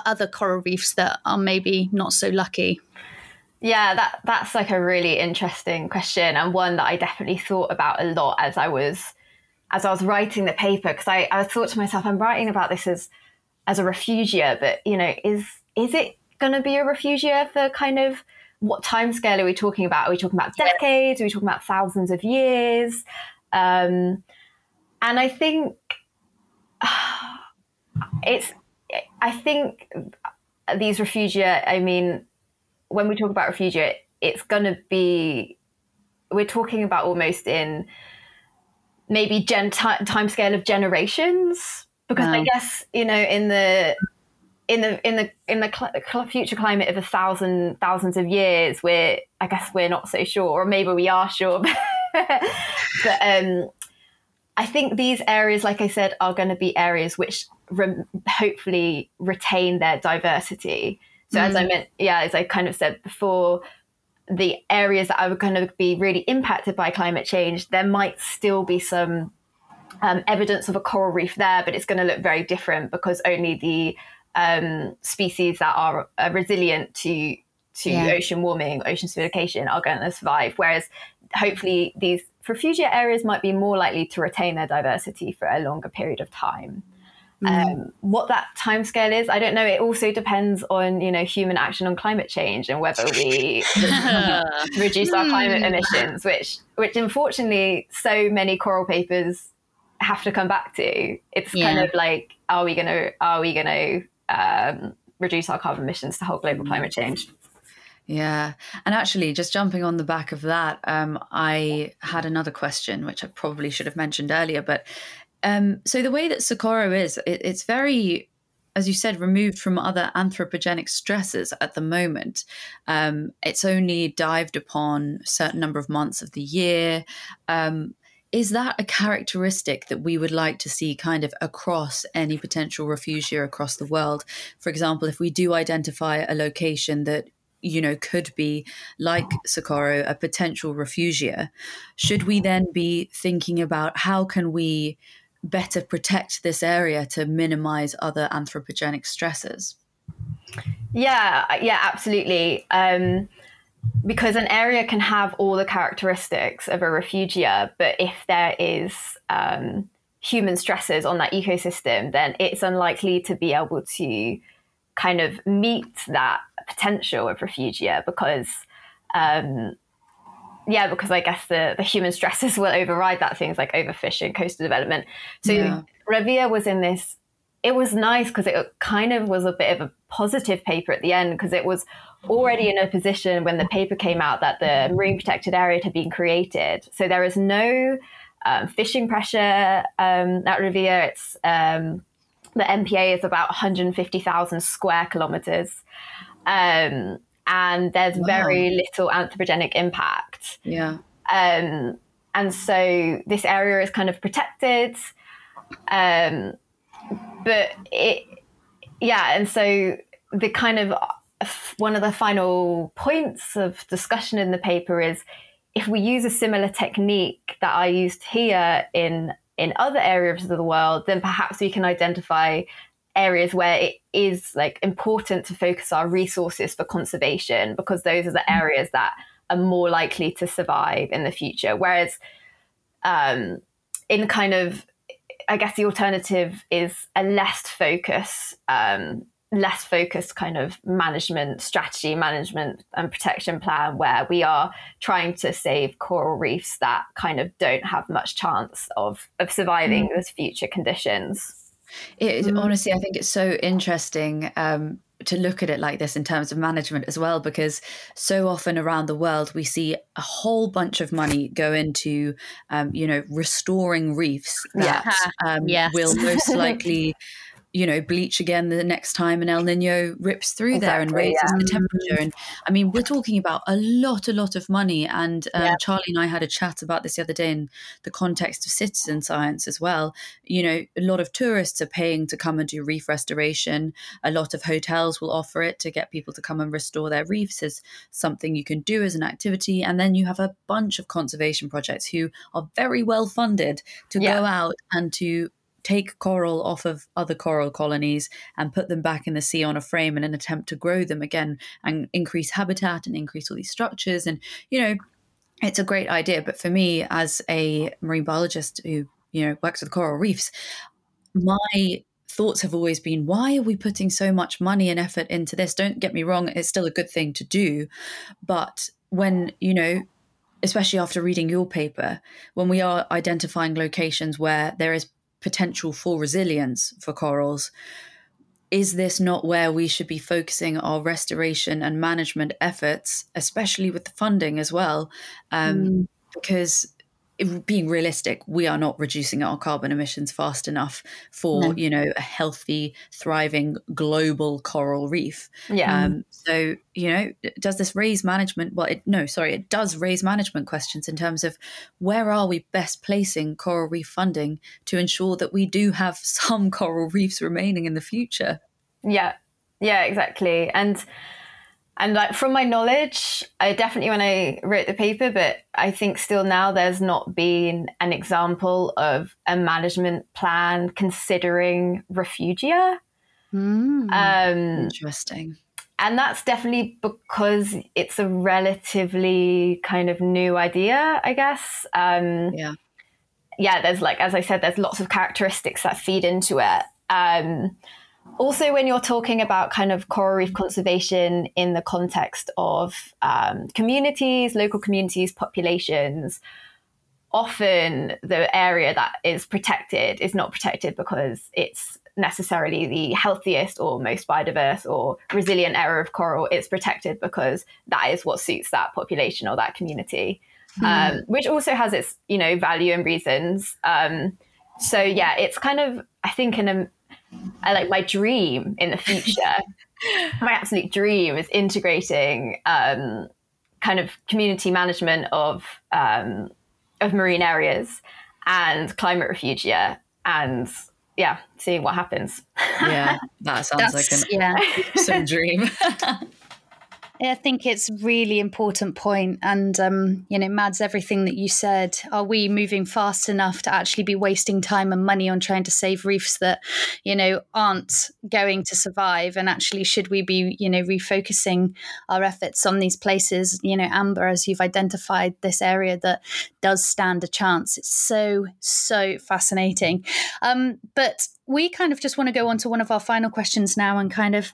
other coral reefs that are maybe not so lucky? Yeah, that that's like a really interesting question and one that I definitely thought about a lot as I was as I was writing the paper because I, I thought to myself, I'm writing about this as as a refugia, but you know, is is it going to be a refugia for kind of what time scale are we talking about? Are we talking about decades? Are we talking about thousands of years? Um, and I think it's, I think these refugia, I mean, when we talk about refugia, it's going to be, we're talking about almost in maybe gen t- time scale of generations because wow. I guess you know in the in the in the in the cl- future climate of a thousand thousands of years, we're I guess we're not so sure, or maybe we are sure. but um, I think these areas, like I said, are going to be areas which re- hopefully retain their diversity. So mm. as I mm. meant, yeah, as I kind of said before, the areas that are going to be really impacted by climate change, there might still be some um, evidence of a coral reef there, but it's going to look very different because only the um, species that are uh, resilient to to yeah. ocean warming, ocean acidification are going to survive. Whereas hopefully these refugia areas might be more likely to retain their diversity for a longer period of time. Mm. Um, what that timescale is, I don't know. It also depends on you know human action on climate change and whether we reduce our climate hmm. emissions, which which unfortunately so many coral papers have to come back to. It's yeah. kind of like, are we gonna are we gonna um, reduce our carbon emissions to halt global climate change? Yeah. And actually, just jumping on the back of that, um, I had another question, which I probably should have mentioned earlier. But um, so the way that Socorro is, it, it's very, as you said, removed from other anthropogenic stresses at the moment. Um, it's only dived upon a certain number of months of the year. Um, is that a characteristic that we would like to see kind of across any potential refugia across the world? For example, if we do identify a location that you know could be like Socorro, a potential refugia, should we then be thinking about how can we better protect this area to minimize other anthropogenic stresses? Yeah, yeah, absolutely. Um, because an area can have all the characteristics of a refugia, but if there is um, human stresses on that ecosystem, then it's unlikely to be able to kind of meet that potential of refugia because, um, yeah, because I guess the, the human stresses will override that things like overfishing, coastal development. So yeah. Was in this. It was nice because it kind of was a bit of a positive paper at the end because it was already in a position when the paper came out that the marine protected area had been created. So there is no um, fishing pressure um, at Revilla. It's um, the MPA is about 150,000 square kilometers. Um, and there's wow. very little anthropogenic impact. Yeah. Um, and so this area is kind of protected. Um, but it, yeah, and so the kind of one of the final points of discussion in the paper is if we use a similar technique that I used here in in other areas of the world, then perhaps we can identify areas where it is like important to focus our resources for conservation because those are the mm. areas that are more likely to survive in the future. Whereas um, in kind of I guess the alternative is a less focus um, less focused kind of management strategy, management and protection plan where we are trying to save coral reefs that kind of don't have much chance of of surviving mm. those future conditions. It, mm. Honestly, I think it's so interesting um, to look at it like this in terms of management as well, because so often around the world we see a whole bunch of money go into, um, you know, restoring reefs that yeah. um, yes. will most likely you know, bleach again the next time an El Nino rips through Exactly, there and raises yeah. the temperature. And I mean, we're talking about a lot, a lot of money. And um, Yeah. Charlie and I had a chat about this the other day in the context of citizen science as well. You know, a lot of tourists are paying to come and do reef restoration. A lot of hotels will offer it to get people to come and restore their reefs as something you can do as an activity. And then you have a bunch of conservation projects who are very well funded to Yeah. go out and to take coral off of other coral colonies and put them back in the sea on a frame in an attempt to grow them again and increase habitat and increase all these structures. And you know it's a great idea. But for me as a marine biologist who you know works with coral reefs my thoughts have always been why are we putting so much money and effort into this? Don't get me wrong it's still a good thing to do. But when you know especially after reading your paper when we are identifying locations where there is potential for resilience for corals. Is this not where we should be focusing our restoration and management efforts especially with the funding as well? Um, because if- being realistic we are not reducing our carbon emissions fast enough for No. you know a healthy thriving global coral reef Yeah. um, so, you know, does this raise management? Well, it, no, sorry, it does raise management questions in terms of where are we best placing coral reef funding to ensure that we do have some coral reefs remaining in the future? Yeah, yeah, exactly. And and like from my knowledge, I definitely when I wrote the paper, but I think still now there's not been an example of a management plan considering refugia. Mm. Um, Interesting. and that's definitely because it's a relatively kind of new idea, I guess. Um, Yeah. yeah, there's like, as I said, there's lots of characteristics that feed into it. Um, also, when you're talking about kind of coral reef conservation in the context of um, communities, local communities, populations, often the area that is protected is not protected because it's necessarily the healthiest or most biodiverse or resilient area of coral. It's protected because that is what suits that population or that community, um, which also has its you know value and reasons. Um, so yeah, it's kind of I think in a I like my dream in the future. my absolute dream is integrating um, kind of community management of um, of marine areas and climate refugia and yeah, seeing what happens. Yeah, that sounds like That's, an yeah. awesome dream. I think it's really important point, and um, you know, Mads, everything that you said. Are we moving fast enough to actually be wasting time and money on trying to save reefs that, you know, aren't going to survive? And actually, should we be, you know, refocusing our efforts on these places? You know, Amber, as you've identified this area that does stand a chance. It's so so fascinating. Um, but we kind of just want to go on to one of our final questions now, and kind of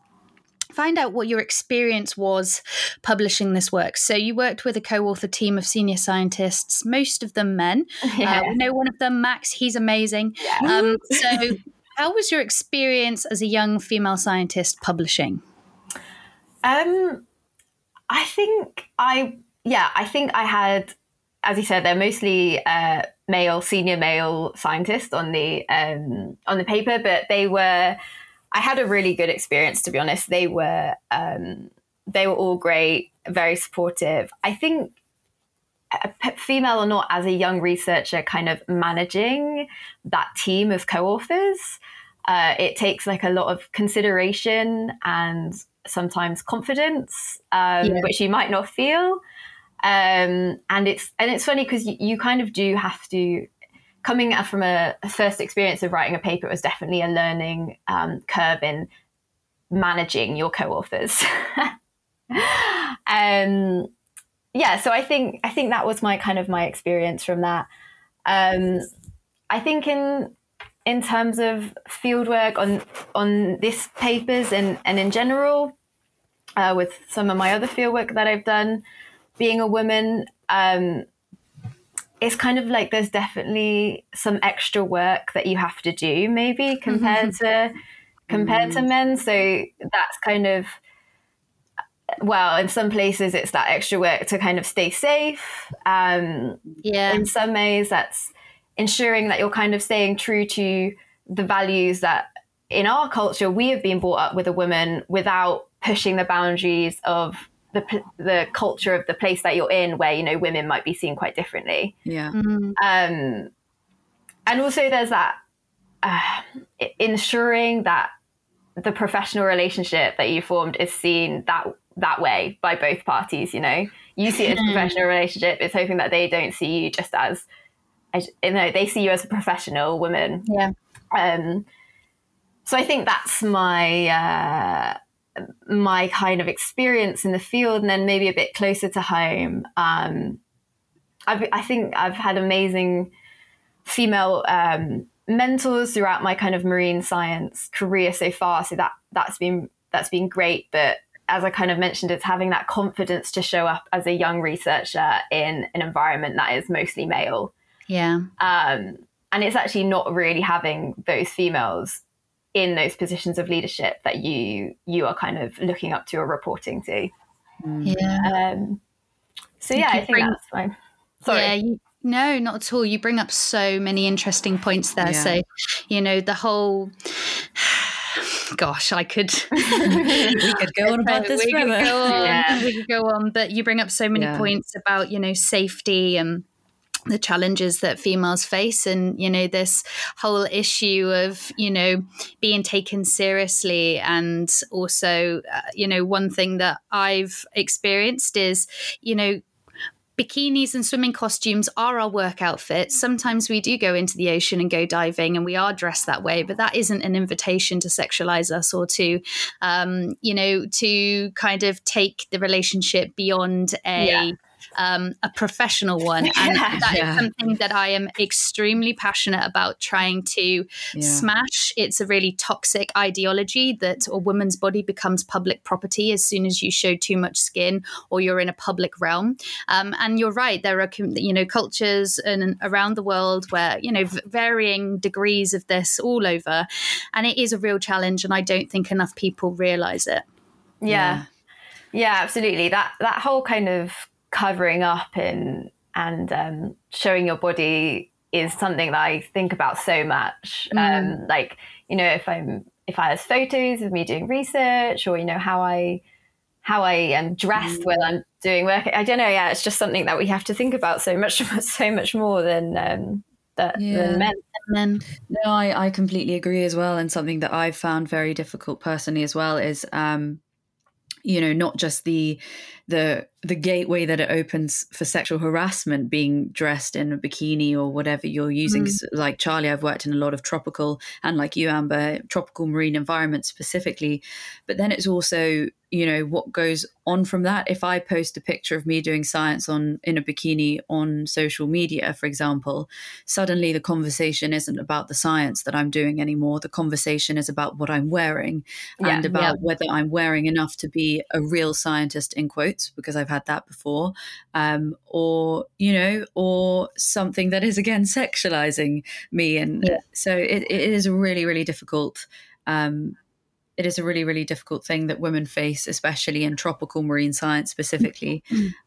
find out what your experience was publishing this work. So you worked with a co-author team of senior scientists, most of them men. Uh, we know one of them, Max. He's amazing. Um, so, how was your experience as a young female scientist publishing? Um, I think I yeah, I think I had, as you said, they're mostly uh, male, senior male scientists on the um, on the paper, but they were. I had a really good experience, to be honest. They were um, they were all great, very supportive. I think a p- female or not, as a young researcher, kind of managing that team of co-authors, uh, it takes like a lot of consideration and sometimes confidence, um, Yeah. which you might not feel. Um, and it's and it's funny because you, you kind of do have to coming from a, first experience of writing a paper it was definitely a learning um, curve in managing your co-authors. Um yeah so i think i think that was my kind of my experience from that. Um i think in in terms of fieldwork on on this papers and and in general uh, with some of my other fieldwork that i've done being a woman um it's kind of like there's definitely some extra work that you have to do maybe compared to compared to men. So that's kind of well in some places it's that extra work to kind of stay safe. Um, Yeah, in some ways that's ensuring that you're kind of staying true to the values that in our culture, we have been brought up with a woman without pushing the boundaries of the the culture of the place that you're in, where you know women might be seen quite differently. Yeah. Mm. Um, and also, there's that uh, ensuring that the professional relationship that you formed is seen that that way by both parties. You know, you see it as a professional relationship. It's hoping that they don't see you just as, as you know, they see you as a professional woman. Yeah. Um, so I think that's my uh, my kind of experience in the field, and then maybe a bit closer to home. Um, I've, I think I've had amazing female um, mentors throughout my kind of marine science career so far. So that that's been that's been great. But as I kind of mentioned, it's having that confidence to show up as a young researcher in an environment that is mostly male. Yeah. Um, and it's actually not really having those females in those positions of leadership that you you are kind of looking up to or reporting to. Yeah. Um, so yeah, I think bring- that's fine. Sorry. Yeah, you, no, not at all. You bring up so many interesting points there. Yeah. So, you know, the whole. Gosh, I could. we could go on about this we could forever. go on. Yeah. We could go on, but you bring up so many Yeah. points about you know safety and the challenges that females face and you know this whole issue of you know being taken seriously and also uh, you know one thing that i've experienced is you know bikinis and swimming costumes are our work outfits. Sometimes we do go into the ocean and go diving and we are dressed that way, but that isn't an invitation to sexualize us or to, um, you know, to kind of take the relationship beyond a. Yeah. Um, a professional one, and Yeah. that is Yeah. something that I am extremely passionate about trying to Yeah. smash. It's a really toxic ideology that a woman's body becomes public property as soon as you show too much skin or you're in a public realm. Um, and you're right, there are you know cultures and around the world where you know varying degrees of this all over, and it is a real challenge. And I don't think enough people realize it. yeah. yeah absolutely that that whole kind of covering up and and um, showing your body is something that i think about so much um, like you know if i'm if i have photos of me doing research or you know how i how i am dressed when i'm doing work i don't know yeah it's just something that we have to think about so much so much more than um that, Yeah. than men And No, I, I completely agree as well. And something that I've found very difficult personally as well is, um, you know, not just the the the gateway that it opens for sexual harassment being dressed in a bikini or whatever you're using. Mm. 'Cause Like Charlie, I've worked in a lot of tropical and like you, Amber, tropical marine environments specifically. But then it's also, you know, what goes on from that. If I post a picture of me doing science on in a bikini on social media, for example, suddenly the conversation isn't about the science that I'm doing anymore. The conversation is about what I'm wearing Yeah, and about whether I'm wearing enough to be a real scientist in quotes, because I've had that before, um, or, you know, or something that is again sexualizing me. And Yeah. so it, it is a really, really difficult. Um, it is a really, really difficult thing that women face, especially in tropical marine science specifically,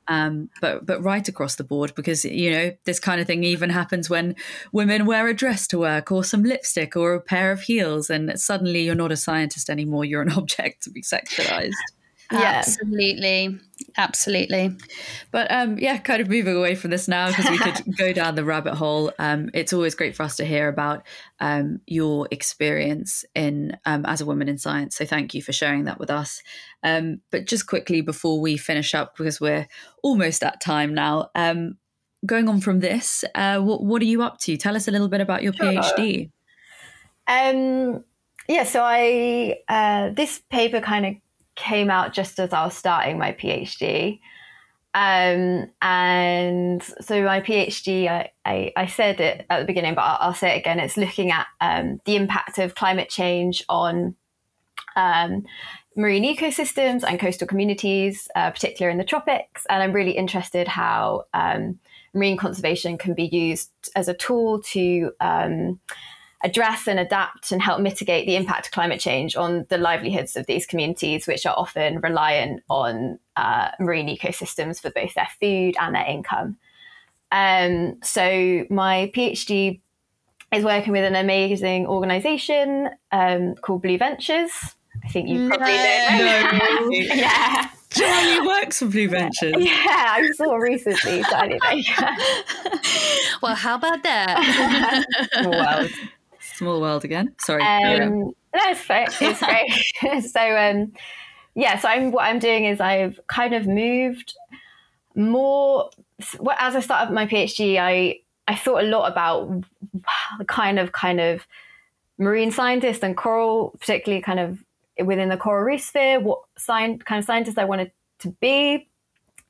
um, but but right across the board because you know this kind of thing even happens when women wear a dress to work or some lipstick or a pair of heels, and suddenly you're not a scientist anymore; you're an object to be sexualized. Yeah. absolutely, absolutely. But um, yeah, kind of moving away from this now because we could go down the rabbit hole. Um, it's always great for us to hear about um, your experience in um, as a woman in science. So thank you for sharing that with us. Um, but just quickly before we finish up, because we're almost at time now. Um, going on from this, uh, what, what are you up to? Tell us a little bit about your PhD. Um, yeah, so I uh, this paper kind of came out just as I was starting my PhD. Um, and so my PhD, I, I, I said it at the beginning, but I'll, I'll say it again. It's looking at um, the impact of climate change on um, marine ecosystems and coastal communities, uh, particularly in the tropics. And I'm really interested how um, marine conservation can be used as a tool to um, address and adapt and help mitigate the impact of climate change on the livelihoods of these communities, which are often reliant on uh, marine ecosystems for both their food and their income. Um, so my PhD is working with an amazing organisation um, called Blue Ventures. I think you probably know. No. yeah. Charlie works for Blue Ventures. Yeah, I saw recently. So anyway, Well, how about that? well, Small world again. Sorry. Um, no, it's great. It's great. so, um, yeah. So, I'm what I'm doing is I've kind of moved more. As I started my PhD, I I thought a lot about the kind of kind of marine scientist and coral, particularly kind of within the coral reef sphere. What sign kind of scientist I wanted to be,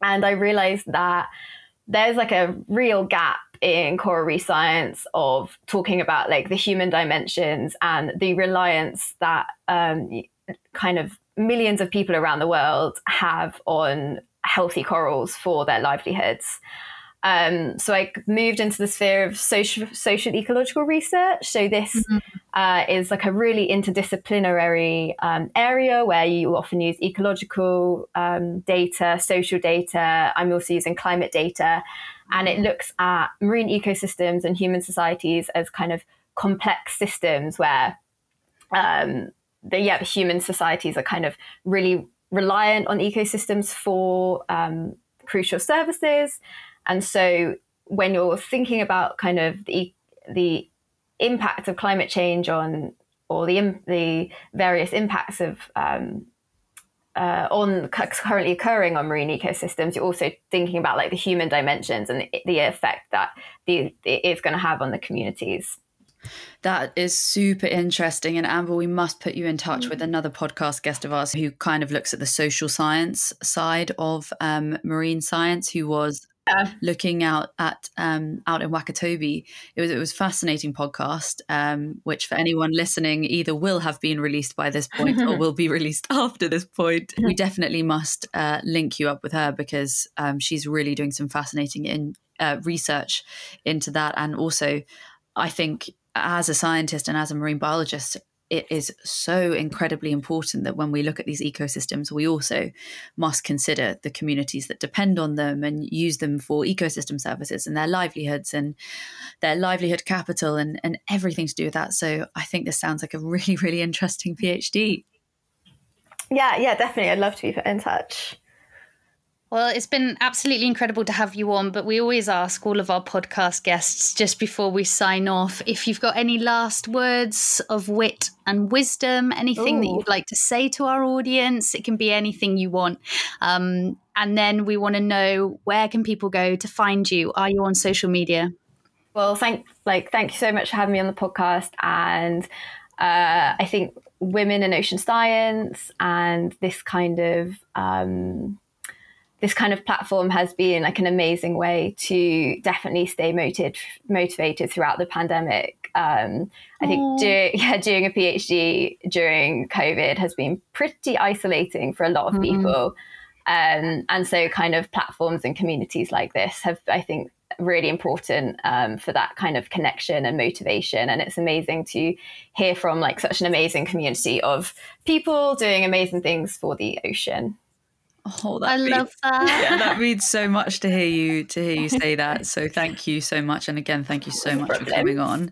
and I realized that there's like a real gap in coral reef science of talking about like the human dimensions and the reliance that um, kind of millions of people around the world have on healthy corals for their livelihoods. Um, so I moved into the sphere of social, social ecological research. So this uh, is like a really interdisciplinary um, area where you often use ecological um, data, social data. I'm also using climate data, and it looks at marine ecosystems and human societies as kind of complex systems where um, the yeah human societies are kind of really reliant on ecosystems for um, crucial services, and so when you're thinking about kind of the the impact of climate change on or the the various impacts of um, uh, on currently occurring on marine ecosystems, you're also thinking about like the human dimensions and the, the effect that the, it is going to have on the communities. That is super interesting. And Amber, we must put you in touch with another podcast guest of ours who kind of looks at the social science side of um, marine science, who was Yeah. looking out at um, out in Wakatobi. It was it was a fascinating podcast, um, which for anyone listening either will have been released by this point or will be released after this point. We definitely must uh, link you up with her because um, she's really doing some fascinating in uh, research into that, and also I think as a scientist and as a marine biologist, it is so incredibly important that when we look at these ecosystems, we also must consider the communities that depend on them and use them for ecosystem services and their livelihoods and their livelihood capital and, and everything to do with that. So I think this sounds like a really, really interesting PhD. Yeah, yeah, definitely. I'd love to be put in touch. Well, it's been absolutely incredible to have you on, but we always ask all of our podcast guests just before we sign off if you've got any last words of wit and wisdom, anything that you'd like to say to our audience. It can be anything you want. Um, and then we want to know where can people go to find you? Are you on social media? Well, thank like thank you so much for having me on the podcast, and uh, I think women in ocean science and this kind of um, this kind of platform has been like an amazing way to definitely stay motivated motivated throughout the pandemic. Um, I think do, yeah, doing a PhD during COVID has been pretty isolating for a lot of Mhm. people. Um, and so, kind of platforms and communities like this have, I think, really important um, for that kind of connection and motivation. And it's amazing to hear from like such an amazing community of people doing amazing things for the ocean. Oh, I means- love that. yeah, that means so much to hear you to hear you say that. So thank you so much, and again, thank you so much for coming on.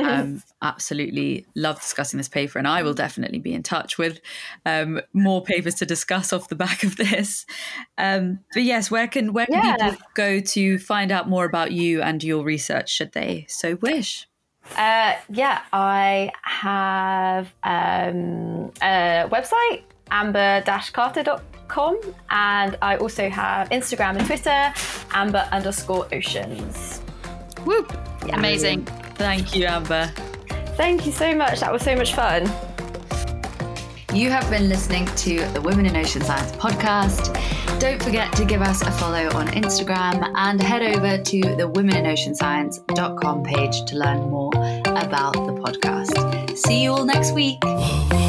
Um, absolutely love discussing this paper, and I will definitely be in touch with um, more papers to discuss off the back of this. Um, but yes, where can where can Yeah. people go to find out more about you and your research? Should they so wish? Uh, yeah, I have um, a website, amber-carter.com, and I also have Instagram and Twitter, amber underscore oceans. Whoop. Yeah. Amazing. Thank you, Amber. Thank you so much. That was so much fun. You have been listening to the Women in Ocean Science podcast. Don't forget to give us a follow on Instagram and head over to the womeninoceanscience.com page to learn more about the podcast. See you all next week.